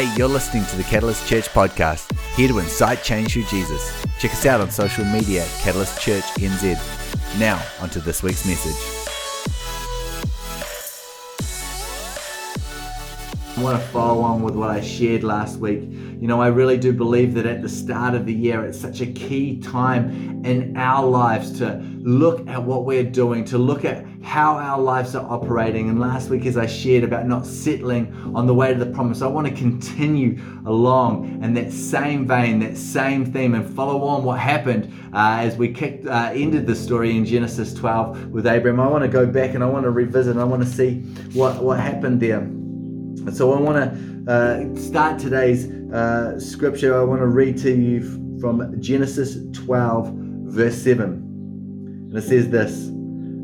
Hey, you're listening to the Catalyst Church podcast, here to incite change through Jesus. Check us out on social media at Catalyst Church NZ. Now, onto this week's message. I want to follow on with what I shared last week. You know, I really do believe that at the start of the year, it's such a key time in our lives to look at what we're doing, to look at how our lives are operating. And last week, as I shared about not settling on the way to the promise, I want to continue along in that same vein, that same theme, and follow on what happened uh, as we kicked, uh, ended the story in Genesis 12 with Abraham. I want to go back and I want to revisit I want to see what, what happened there. So I want to uh, start today's uh, scripture. I want to read to you from Genesis 12, verse 7. And it says this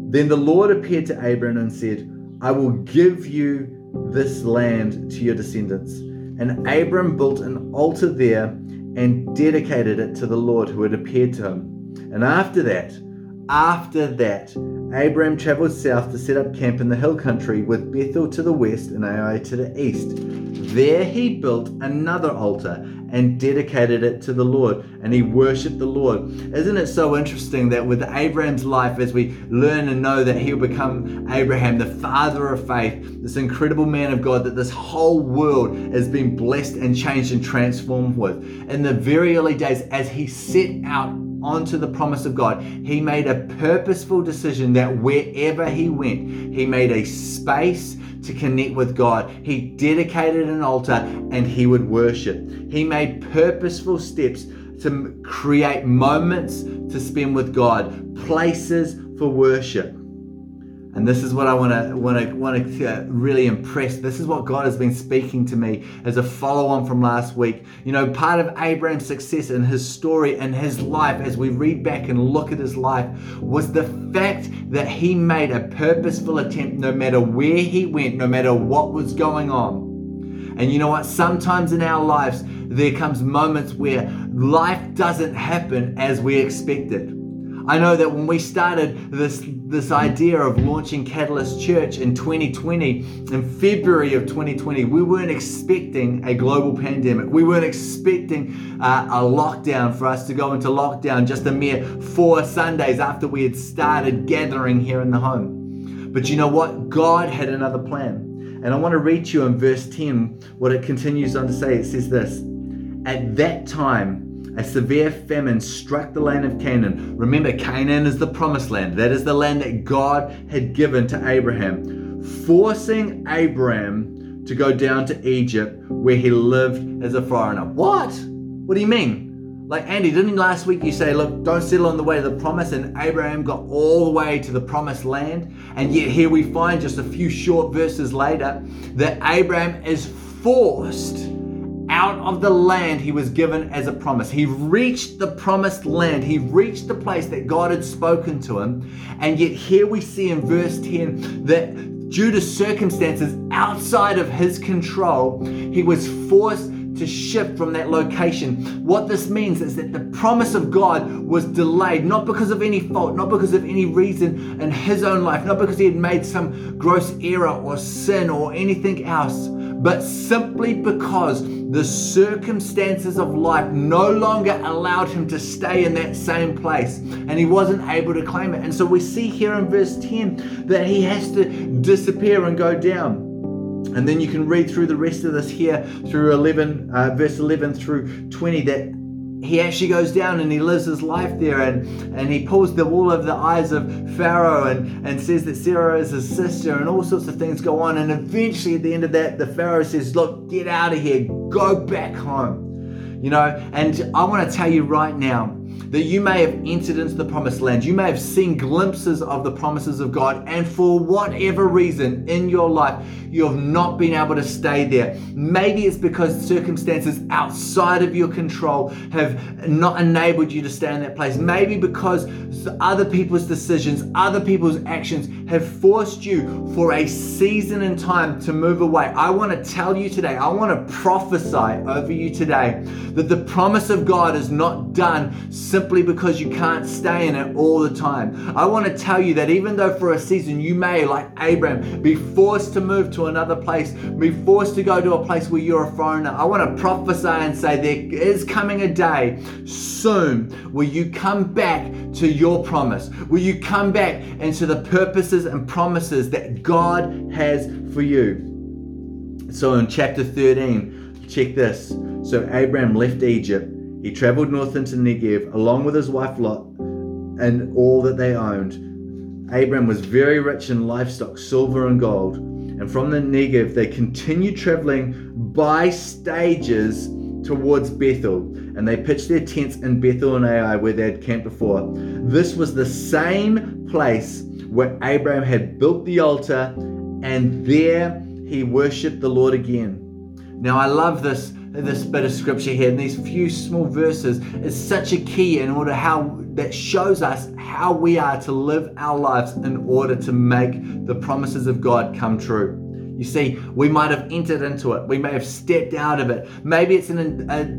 Then the Lord appeared to Abram and said, I will give you this land to your descendants. And Abram built an altar there and dedicated it to the Lord who had appeared to him. And after that, after that, Abraham traveled south to set up camp in the hill country with Bethel to the west and Ai to the east. There he built another altar and dedicated it to the Lord, and he worshipped the Lord. Isn't it so interesting that with Abraham's life, as we learn and know that he'll become Abraham, the father of faith, this incredible man of God, that this whole world has been blessed and changed and transformed with. In the very early days, as he set out onto the promise of God. He made a purposeful decision that wherever he went, he made a space to connect with God. He dedicated an altar and he would worship. He made purposeful steps to create moments to spend with God, places for worship. And this is what I want to want to want to really impress. This is what God has been speaking to me as a follow on from last week. You know, part of Abraham's success in his story and his life as we read back and look at his life was the fact that he made a purposeful attempt no matter where he went, no matter what was going on. And you know what? Sometimes in our lives there comes moments where life doesn't happen as we expected. I know that when we started this this idea of launching Catalyst Church in 2020, in February of 2020, we weren't expecting a global pandemic. We weren't expecting uh, a lockdown for us to go into lockdown just a mere four Sundays after we had started gathering here in the home. But you know what? God had another plan. And I want to read to you in verse 10 what it continues on to say. It says this At that time, a severe famine struck the land of Canaan. Remember, Canaan is the promised land. That is the land that God had given to Abraham, forcing Abraham to go down to Egypt where he lived as a foreigner. What? What do you mean? Like Andy, didn't last week you say, look, don't settle on the way to the promise, and Abraham got all the way to the promised land? And yet here we find just a few short verses later that Abraham is forced out of the land he was given as a promise. He reached the promised land. He reached the place that God had spoken to him. And yet, here we see in verse 10 that due to circumstances outside of his control, he was forced to shift from that location. What this means is that the promise of God was delayed, not because of any fault, not because of any reason in his own life, not because he had made some gross error or sin or anything else but simply because the circumstances of life no longer allowed him to stay in that same place and he wasn't able to claim it. And so we see here in verse 10 that he has to disappear and go down. And then you can read through the rest of this here through 11, uh, verse 11 through 20, that he actually goes down and he lives his life there and, and he pulls the wool over the eyes of Pharaoh and, and says that Sarah is his sister and all sorts of things go on. And eventually at the end of that, the Pharaoh says, Look, get out of here, go back home. You know, and I want to tell you right now, that you may have entered into the promised land. You may have seen glimpses of the promises of God, and for whatever reason in your life, you have not been able to stay there. Maybe it's because circumstances outside of your control have not enabled you to stay in that place. Maybe because other people's decisions, other people's actions have forced you for a season in time to move away. I want to tell you today, I want to prophesy over you today that the promise of God is not done simply because you can't stay in it all the time. I want to tell you that even though for a season you may, like Abraham, be forced to move to another place, be forced to go to a place where you're a foreigner. I want to prophesy and say there is coming a day soon where you come back to your promise, where you come back into the purposes and promises that God has for you. So in chapter 13, check this. So Abraham left Egypt. He traveled north into Negev along with his wife Lot and all that they owned. Abraham was very rich in livestock, silver and gold. And from the Negev, they continued traveling by stages towards Bethel, and they pitched their tents in Bethel and Ai, where they had camped before. This was the same place where Abraham had built the altar, and there he worshipped the Lord again. Now, I love this this bit of scripture here in these few small verses is such a key in order how that shows us how we are to live our lives in order to make the promises of God come true. You see, we might have entered into it. We may have stepped out of it. Maybe it's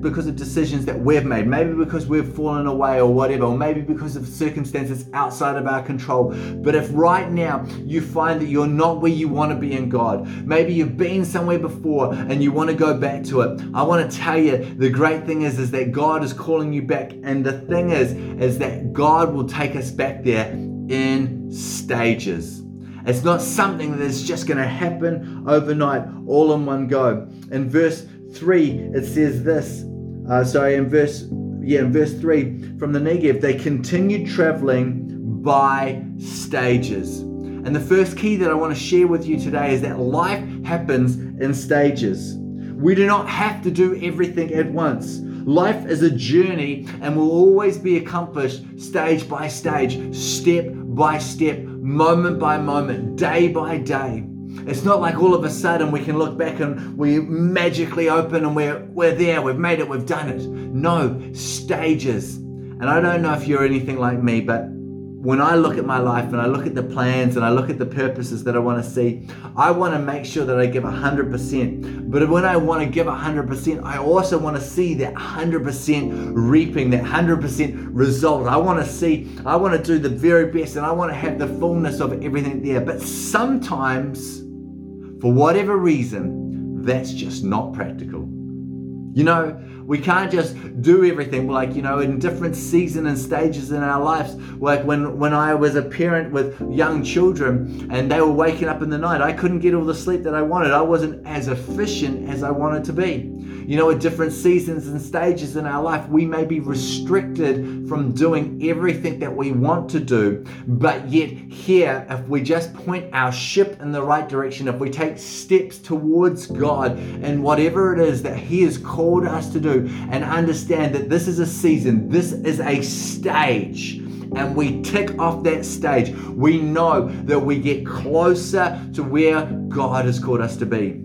because of decisions that we've made. Maybe because we've fallen away or whatever. Or maybe because of circumstances outside of our control. But if right now you find that you're not where you want to be in God, maybe you've been somewhere before and you want to go back to it. I want to tell you the great thing is, is that God is calling you back. And the thing is, is that God will take us back there in stages. It's not something that's just going to happen overnight, all in one go. In verse 3, it says this. Uh, sorry, in verse yeah, in verse 3, from the Negev, they continued traveling by stages. And the first key that I want to share with you today is that life happens in stages. We do not have to do everything at once. Life is a journey and will always be accomplished stage by stage, step by step, moment by moment, day by day. It's not like all of a sudden we can look back and we magically open and we're, we're there, we've made it, we've done it. No, stages. And I don't know if you're anything like me, but when I look at my life and I look at the plans and I look at the purposes that I want to see, I want to make sure that I give 100%. But when I want to give 100%, I also want to see that 100% reaping, that 100% result. I want to see, I want to do the very best and I want to have the fullness of everything there. But sometimes, for whatever reason, that's just not practical. You know, we can't just do everything like, you know, in different seasons and stages in our lives. Like when, when I was a parent with young children and they were waking up in the night, I couldn't get all the sleep that I wanted. I wasn't as efficient as I wanted to be. You know, at different seasons and stages in our life, we may be restricted from doing everything that we want to do. But yet, here, if we just point our ship in the right direction, if we take steps towards God and whatever it is that He has called us to do, and understand that this is a season, this is a stage and we tick off that stage, we know that we get closer to where God has called us to be.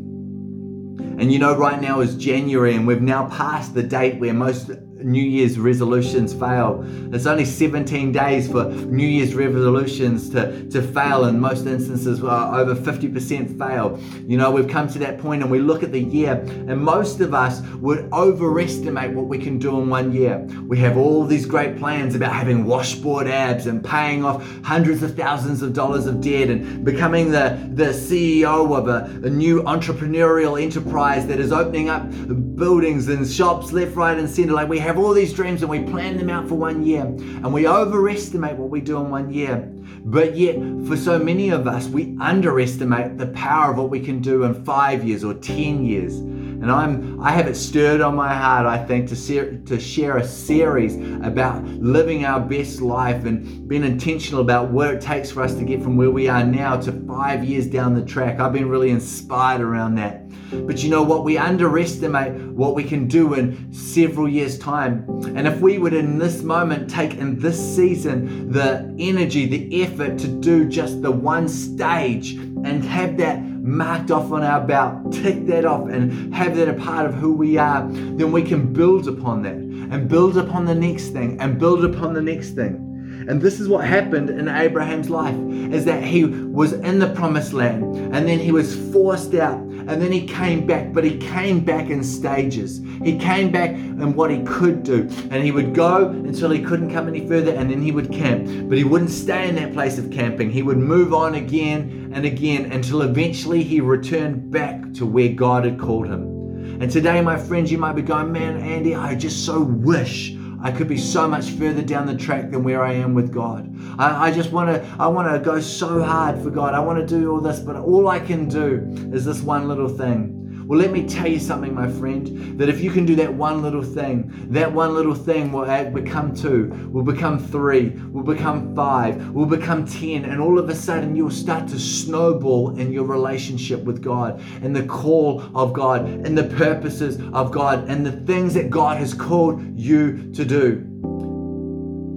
And you know, right now is January, and we've now passed the date where most New Year's resolutions fail. It's only 17 days for New Year's resolutions to, to fail. In most instances, uh, over 50% fail. You know, we've come to that point and we look at the year, and most of us would overestimate what we can do in one year. We have all these great plans about having washboard abs and paying off hundreds of thousands of dollars of debt and becoming the, the CEO of a, a new entrepreneurial enterprise that is opening up buildings and shops left, right, and center. Like we have all these dreams and we plan them out for one year and we overestimate what we do in one year. But yet, for so many of us, we underestimate the power of what we can do in five years or 10 years. And I'm, I have it stirred on my heart, I think, to, ser- to share a series about living our best life and being intentional about what it takes for us to get from where we are now to five years down the track. I've been really inspired around that. But you know what? We underestimate what we can do in several years' time. And if we would, in this moment, take in this season the energy, the effort to do just the one stage and have that marked off on our belt, tick that off, and have that a part of who we are, then we can build upon that and build upon the next thing and build upon the next thing. And this is what happened in Abraham's life is that he was in the promised land and then he was forced out and then he came back, but he came back in stages. He came back in what he could do, and he would go until he couldn't come any further, and then he would camp. But he wouldn't stay in that place of camping. He would move on again and again until eventually he returned back to where God had called him. And today, my friends, you might be going, man, Andy, I just so wish I could be so much further down the track than where I am with God. I, I just want to I want to go so hard for God. I want to do all this, but all I can do is this one little thing. Well, let me tell you something, my friend, that if you can do that one little thing, that one little thing will become two, will become three, will become five, will become ten, and all of a sudden you'll start to snowball in your relationship with God and the call of God and the purposes of God and the things that God has called you to do.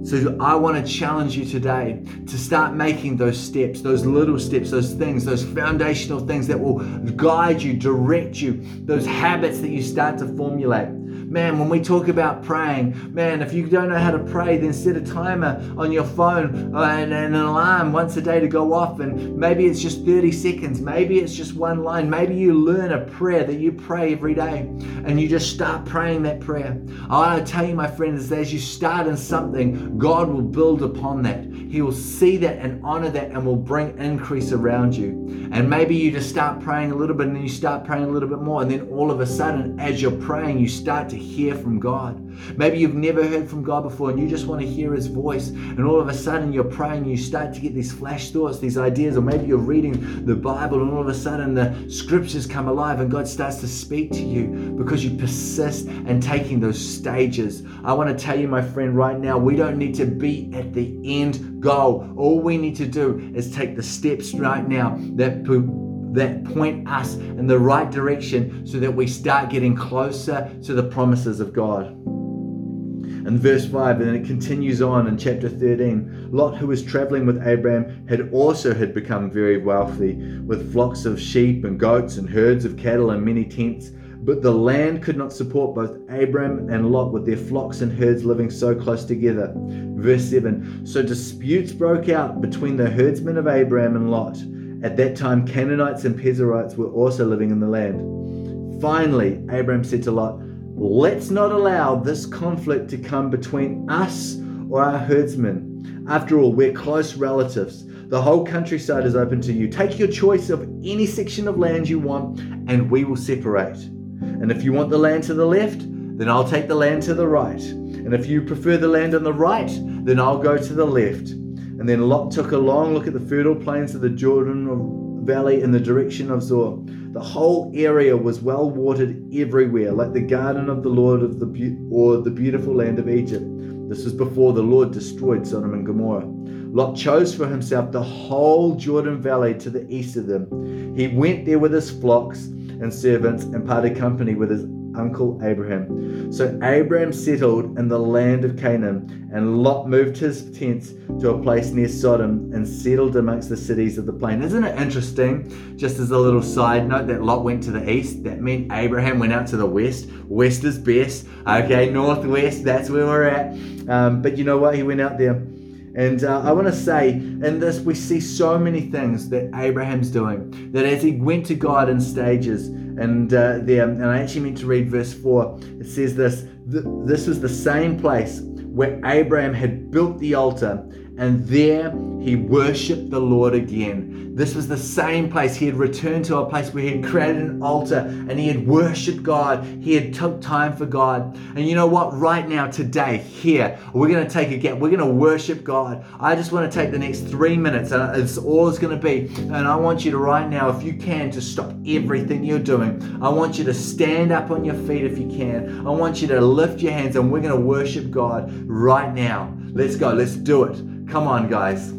So I want to challenge you today to start making those steps, those little steps, those things, those foundational things that will guide you, direct you, those habits that you start to formulate. Man, when we talk about praying, man, if you don't know how to pray, then set a timer on your phone uh, and, an alarm once a day to go off. And maybe it's just 30 seconds. Maybe it's just one line. Maybe you learn a prayer that you pray every day and you just start praying that prayer. I want to tell you, my friends, that as you start in something, God will build upon that. He will see that and honor that and will bring increase around you. And maybe you just start praying a little bit and then you start praying a little bit more. And then all of a sudden, as you're praying, you start to to hear from God. Maybe you've never heard from God before and you just want to hear His voice, and all of a sudden you're praying, you start to get these flash thoughts, these ideas, or maybe you're reading the Bible and all of a sudden the scriptures come alive and God starts to speak to you because you persist and taking those stages. I want to tell you, my friend, right now, we don't need to be at the end goal. All we need to do is take the steps right now that that point us in the right direction so that we start getting closer to the promises of God. And verse 5, and then it continues on in chapter 13. Lot, who was traveling with Abraham, had also had become very wealthy, with flocks of sheep and goats and herds of cattle and many tents. But the land could not support both Abram and Lot with their flocks and herds living so close together. Verse 7 So disputes broke out between the herdsmen of Abram and Lot. At that time, Canaanites and Perizzites were also living in the land. Finally, Abram said to Lot, Let's not allow this conflict to come between us or our herdsmen. After all, we're close relatives. The whole countryside is open to you. Take your choice of any section of land you want, and we will separate. And if you want the land to the left, then I'll take the land to the right. And if you prefer the land on the right, then I'll go to the left. And then Lot took a long look at the fertile plains of the Jordan Valley in the direction of Zoar. The whole area was well watered everywhere, like the garden of the Lord of the be- or the beautiful land of Egypt. This was before the Lord destroyed Sodom and Gomorrah. Lot chose for himself the whole Jordan Valley to the east of them. He went there with his flocks and servants and parted company with his uncle Abraham. So Abraham settled in the land of Canaan, and Lot moved his tents to a place near Sodom and settled amongst the cities of the plain. Isn't it interesting, just as a little side note, that Lot went to the east? That meant Abraham went out to the west. West is best. Okay, northwest, that's where we're at. Um, but you know what? He went out there. And uh, I want to say, in this, we see so many things that Abraham's doing. That as he went to God in stages, and uh, there, and I actually meant to read verse 4. It says this This was the same place where Abraham had built the altar and there he worshipped the Lord again. This was the same place. He had returned to a place where he had created an altar and he had worshipped God. He had took time for God. And you know what? Right now, today, here, we're going to take a gap. We're going to worship God. I just want to take the next three minutes. and It's all it's going to be. And I want you to right now, if you can, to stop everything you're doing. I want you to stand up on your feet if you can. I want you to lift your hands and we're going to worship God right now. Let's go. Let's do it. Come on, guys.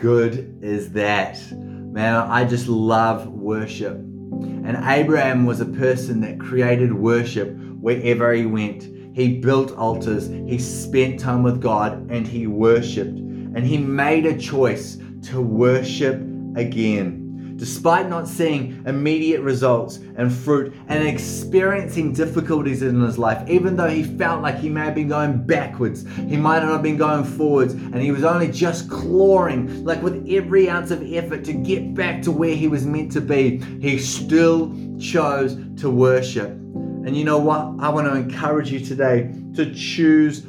Good is that? Man, I just love worship. And Abraham was a person that created worship wherever he went. He built altars, he spent time with God, and he worshiped. And he made a choice to worship again. Despite not seeing immediate results and fruit and experiencing difficulties in his life, even though he felt like he may have been going backwards, he might not have been going forwards, and he was only just clawing, like with every ounce of effort to get back to where he was meant to be, he still chose to worship. And you know what? I want to encourage you today to choose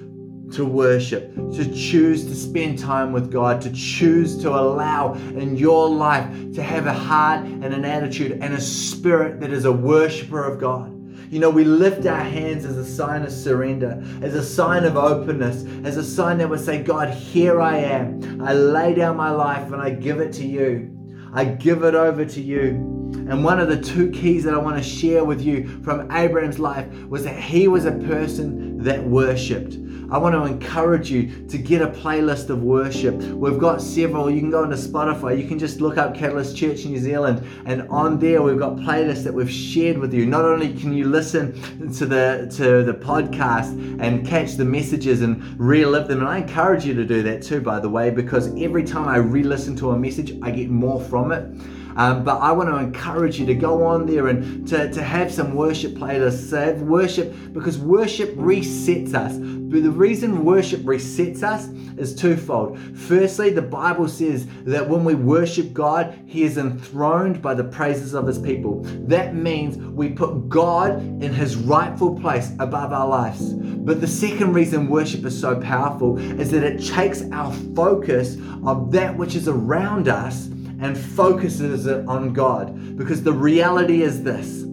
to worship, to choose to spend time with God, to choose to allow in your life to have a heart and an attitude and a spirit that is a worshiper of God. You know, we lift our hands as a sign of surrender, as a sign of openness, as a sign that would say, God, here I am. I lay down my life and I give it to you. I give it over to you. And one of the two keys that I want to share with you from Abraham's life was that he was a person that worshiped. I want to encourage you to get a playlist of worship. We've got several. You can go into Spotify. You can just look up Catalyst Church New Zealand, and on there we've got playlists that we've shared with you. Not only can you listen to the to the podcast and catch the messages and relive them, and I encourage you to do that too, by the way, because every time I re-listen to a message, I get more from it. Um, but I want to encourage you to go on there and to, to have some worship playlists, have worship because worship resets us. But the reason worship resets us is twofold. Firstly, the Bible says that when we worship God, He is enthroned by the praises of His people. That means we put God in His rightful place above our lives. But the second reason worship is so powerful is that it takes our focus of that which is around us and focuses it on God. Because the reality is this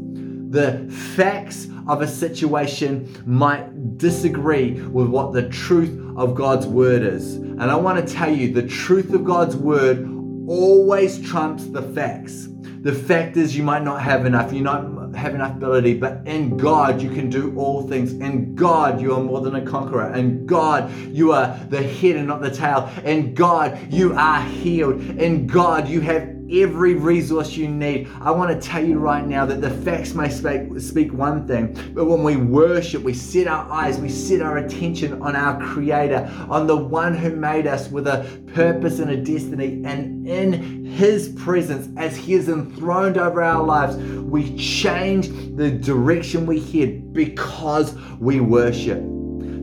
the facts of a situation might disagree with what the truth of God's word is. And I want to tell you the truth of God's word always trumps the facts. The fact is, you might not have enough, you not have enough ability, but in God, you can do all things. In God, you are more than a conqueror. In God, you are the head and not the tail. In God, you are healed. In God, you have every resource you need. I want to tell you right now that the facts may speak, speak one thing, but when we worship, we set our eyes, we set our attention on our Creator, on the one who made us with a purpose and a destiny. And in His presence, as He is enthroned over our lives, we change the direction we head because we worship.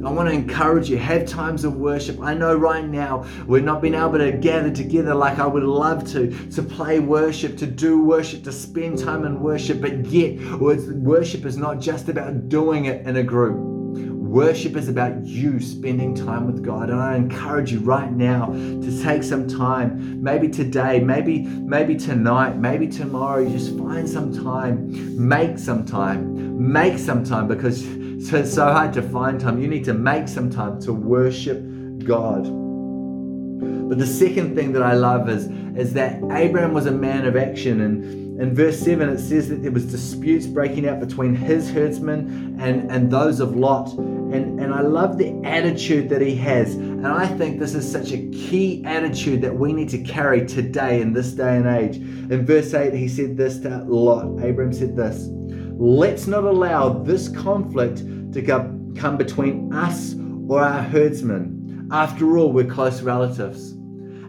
I want to encourage you, have times of worship. I know right now we're not being able to gather together like I would love to, to play worship, to do worship, to spend time in worship, but yet worship is not just about doing it in a group. Worship is about you spending time with God. And I encourage you right now to take some time, maybe today, maybe maybe tonight, maybe tomorrow, you just find some time, make some time, make some time because it's so hard to find time. You need to make some time to worship God. But the second thing that I love is, is that Abraham was a man of action. And in verse 7, it says that there was disputes breaking out between his herdsmen and, and those of Lot. I love the attitude that he has. And I think this is such a key attitude that we need to carry today in this day and age. In verse 8, he said this to Lot. Abraham said this Let's not allow this conflict to come between us or our herdsmen. After all, we're close relatives.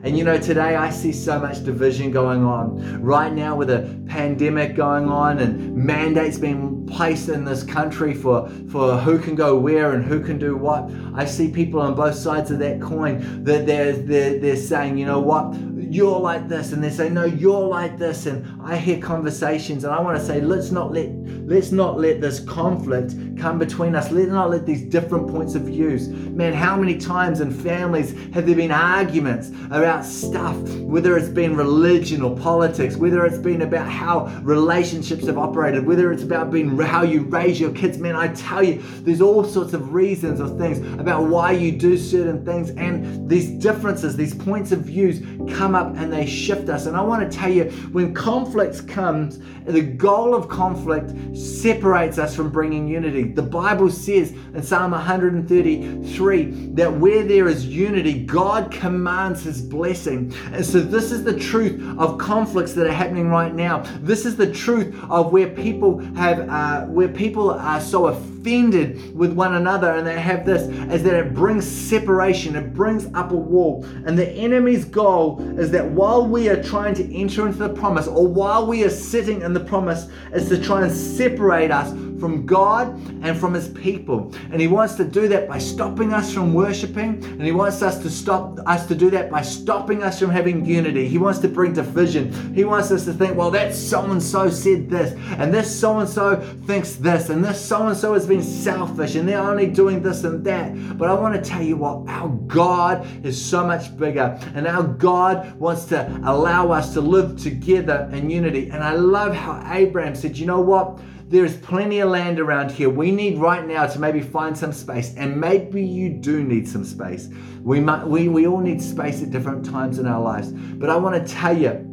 And you know, today I see so much division going on. Right now, with a pandemic going on and mandates being placed in this country for, for who can go where and who can do what, I see people on both sides of that coin that they're, they're, they're saying, you know what, you're like this. And they say no you're like this. And I hear conversations and I want to say, let's not let let's not let this conflict come between us. Let's not let these different points of views. Man, how many times in families have there been arguments about stuff, whether it's been religion or politics, whether it's been about how relationships have operated, whether it's about being how you raise your kids. Man, I tell you, there's all sorts of reasons or things about why you do certain things, and these differences, these points of views come up and they shift us. And I want to tell you, when conflict comes, the goal of conflict separates us from bringing unity. The Bible says in Psalm 133 that where there is unity, God commands his blessing. And so, this is the truth of conflicts that are happening right now. This is the truth of where people have, uh, where people are so offended with one another and they have this, is that it brings separation, it brings up a wall. And the enemy's goal is that while we are trying to enter into the promise, or while we are sitting in the promise, is to try and separate us from God and from His people. And He wants to do that by stopping us from worshiping, and He wants us to stop us to do that by stopping us from having unity. He wants to bring division. He wants us to think, well, that so and so said this, and this so and so thinks this, and this so and so has been selfish, and they're only doing this and that. But I want to tell you what, our God is so much bigger, and our God wants to allow us to live together in unity. And I love how Abraham said, you know what? There's plenty of land around here. We need right now to maybe find some space, and maybe you do need some space. We might, we, we all need space at different times in our lives. But I want to tell you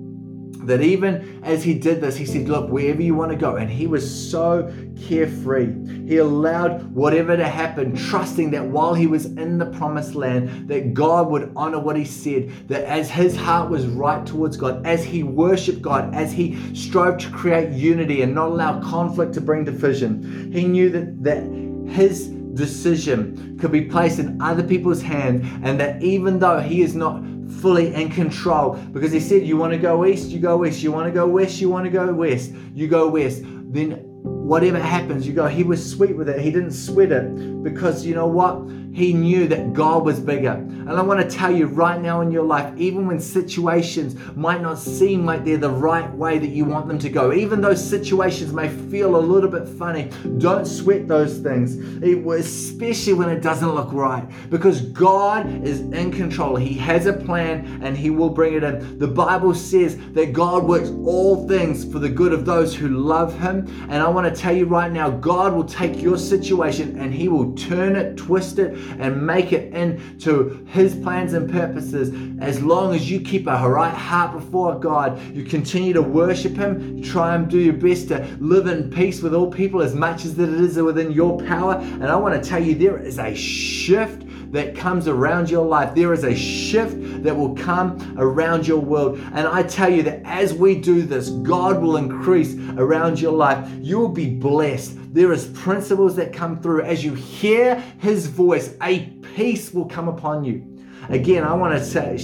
that even as he did this, he said, Look, wherever you want to go. And he was so carefree. He allowed whatever to happen, trusting that while he was in the promised land, that God would honor what he said, that as his heart was right towards God, as he worshiped God, as he strove to create unity and not allow conflict to bring division, he knew that, that his decision could be placed in other people's hands and that even though he is not fully in control. Because he said you want to go east you go west. You want to go west you want to go west you go west. Then whatever happens, you go, he was sweet with it. He didn't sweat it because you know what? He knew that God was bigger. And I want to tell you right now in your life, even when situations might not seem like they're the right way that you want them to go, even though situations may feel a little bit funny, don't sweat those things, especially when it doesn't look right, because God is in control. He has a plan and He will bring it in. The Bible says that God works all things for the good of those who love Him. And I want to tell you right now, God will take your situation and He will turn it, twist it, and make it into His plans and purposes. As long as you keep a right heart before God, you continue to worship Him, try and do your best to live in peace with all people as much as that it is within your power. And I want to tell you, there is a shift that comes around your life. There is a shift that will come around your world. And I tell you that as we do this, God will increase around your life. You will be blessed. There is principles that come through as you hear his voice, a peace will come upon you. Again, I want to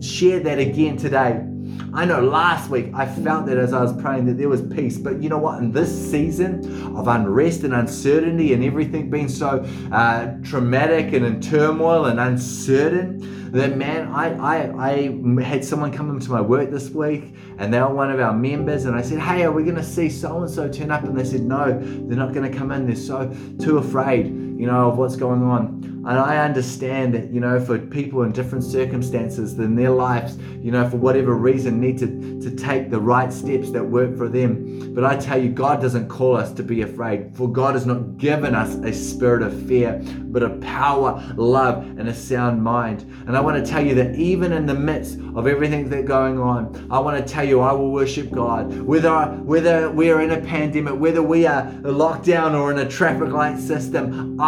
share that again today. I know last week I felt that as I was praying that there was peace, but you know what? In this season of unrest and uncertainty and everything being so uh, traumatic and in turmoil and uncertain, that man, I, I, I had someone come into my work this week and they were one of our members, and I said, Hey, are we going to see so and so turn up? And they said, No, they're not going to come in. They're so too afraid, you know, of what's going on. And I understand that, you know, for people in different circumstances in their lives, you know, for whatever reason, need to, to take the right steps that work for them. But I tell you, God doesn't call us to be afraid, for God has not given us a spirit of fear, but a power, love, and a sound mind. And I want to tell you that even in the midst of everything that's going on, I want to tell you, I will worship God. Whether, whether we are in a pandemic, whether we are locked down or in a traffic light system,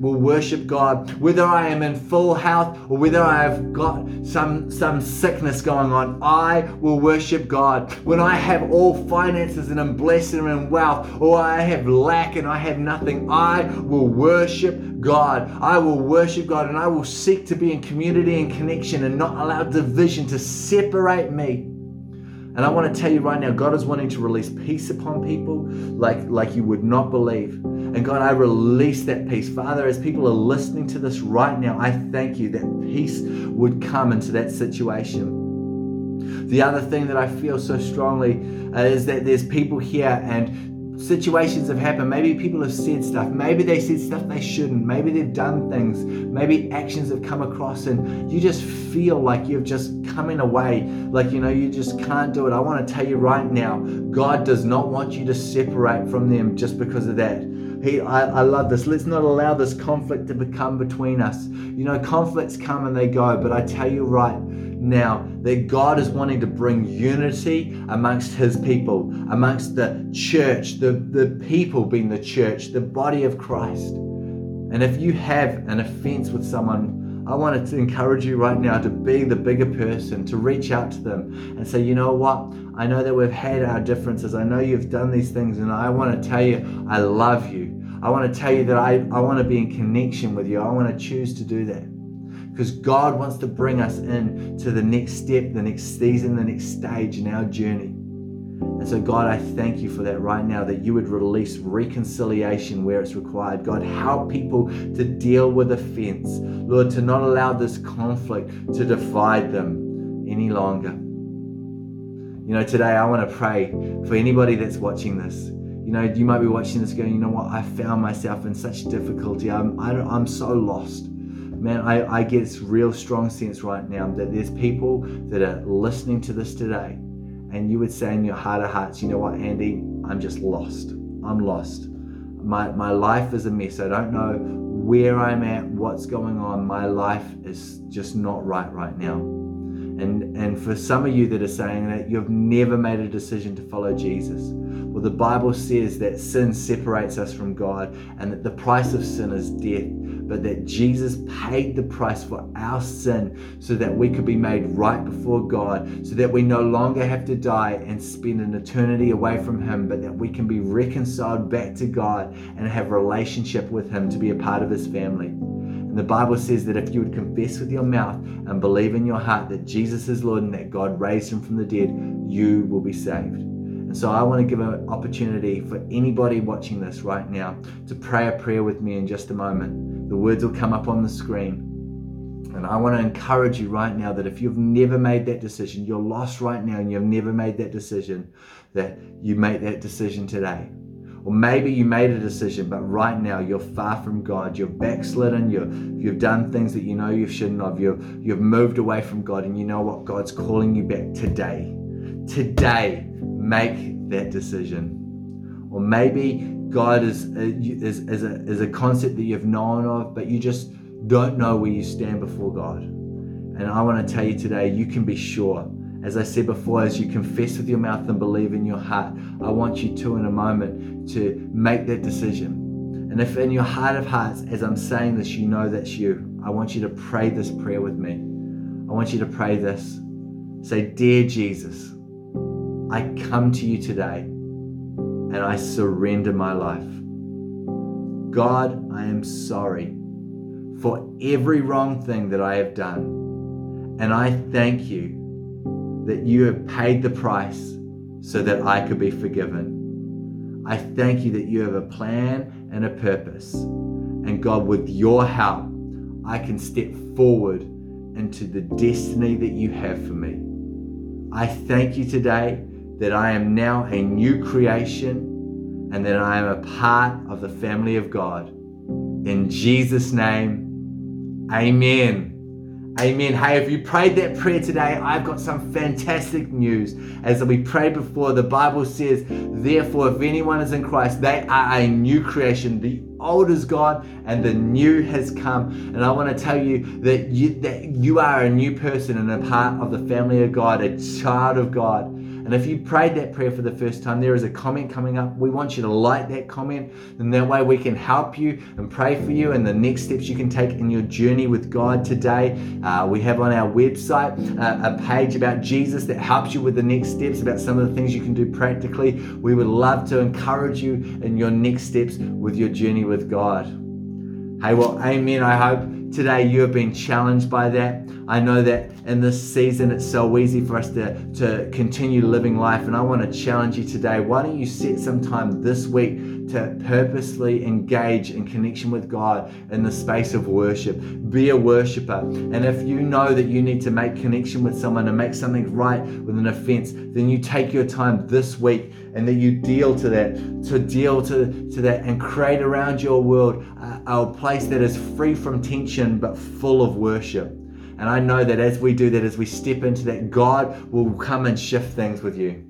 will worship God whether I am in full health or whether I have got some, some sickness going on, I will worship God. When I have all finances and I'm blessed and wealth, or I have lack and I have nothing, I will worship God. I will worship God and I will seek to be in community and connection and not allow division to separate me. And I want to tell you right now, God is wanting to release peace upon people like, like you would not believe. And God, I release that peace. Father, as people are listening to this right now, I thank you that peace would come into that situation. The other thing that I feel so strongly uh, is that there's people here and situations have happened. Maybe people have said stuff. Maybe they said stuff they shouldn't. Maybe they've done things. Maybe actions have come across and you just feel like you've just coming away. Like, you know, you just can't do it. I want to tell you right now, God does not want you to separate from them just because of that. He, I, I love this. Let's not allow this conflict to become between us. You know, conflicts come and they go, but I tell you right, now that God is wanting to bring unity amongst his people, amongst the church, the, the people being the church, the body of Christ. And if you have an offense with someone, I want to encourage you right now to be the bigger person, to reach out to them and say, you know what? I know that we've had our differences. I know you've done these things, and I want to tell you, I love you. I want to tell you that I, I want to be in connection with you. I want to choose to do that because God wants to bring us in to the next step, the next season, the next stage in our journey. And so, God, I thank you for that right now, that you would release reconciliation where it's required. God, help people to deal with offense. Lord, to not allow this conflict to divide them any longer. You know, today I want to pray for anybody that's watching this. You know, you might be watching this going, you know what, I found myself in such difficulty. I'm, I I'm so lost man, I, I get this real strong sense right now that there's people that are listening to this today, and you would say in your heart of hearts, you know what, Andy, I'm just lost. I'm lost. My, my life is a mess. I don't know where I'm at, what's going on. My life is just not right right now. And, and for some of you that are saying that you've never made a decision to follow Jesus, well, the Bible says that sin separates us from God and that the price of sin is death but that Jesus paid the price for our sin so that we could be made right before God, so that we no longer have to die and spend an eternity away from Him, but that we can be reconciled back to God and have relationship with Him to be a part of His family. And the Bible says that if you would confess with your mouth and believe in your heart that Jesus is Lord and that God raised Him from the dead, you will be saved. And so I want to give an opportunity for anybody watching this right now to pray a prayer with me in just a moment. The words will come up on the screen. And I want to encourage you right now that if you've never made that decision, you're lost right now and you've never made that decision, that you make that decision today. Or maybe you made a decision, but right now you're far from God. You're backslidden. You're, you've done things that you know you shouldn't have. You've, you've moved away from God, and you know what? God's calling you back today. Today, make that decision. Or maybe God is, uh, is, is, a, is a concept that you've known of, but you just don't know where you stand before God. And I want to tell you today, you can be sure. As I said before, as you confess with your mouth and believe in your heart, I want you to, in a moment, to make that decision. And if in your heart of hearts, as I'm saying this, you know that's you, I want you to pray this prayer with me. I want you to pray this. Say, Dear Jesus, I come to you today and I surrender my life. God, I am sorry for every wrong thing that I have done. And I thank you that you have paid the price so that I could be forgiven. I thank you that you have a plan and a purpose. And God, with your help, I can step forward into the destiny that you have for me. I thank you today that I am now a new creation and that I am a part of the family of God. In Jesus' name, amen. Amen. Hey, if you prayed that prayer today, I've got some fantastic news. As we prayed before, the Bible says, Therefore, if anyone is in Christ, they are a new creation. The old is gone and the new has come. And I want to tell you that you, that you are a new person and a part of the family of God, a child of God. And if you prayed that prayer for the first time, there is a comment coming up. We want you to like that comment, and that way we can help you and pray for you and the next steps you can take in your journey with God today. Uh, we have on our website uh, a page about Jesus that helps you with the next steps, about some of the things you can do practically. We would love to encourage you in your next steps with your journey with God. Hey, well, amen. I hope today you have been challenged by that. I know that in this season it's so easy for us to, to continue living life, and I want to challenge you today. Why don't you set some time this week to purposely engage in connection with God in the space of worship? Be a worshiper. And if you know that you need to make connection with someone and make something right with an offense, then you take your time this week and that you deal to that, to deal to, to that and create around your world a, a place that is free from tension but full of worship. And I know that as we do that, as we step into that, God will come and shift things with you.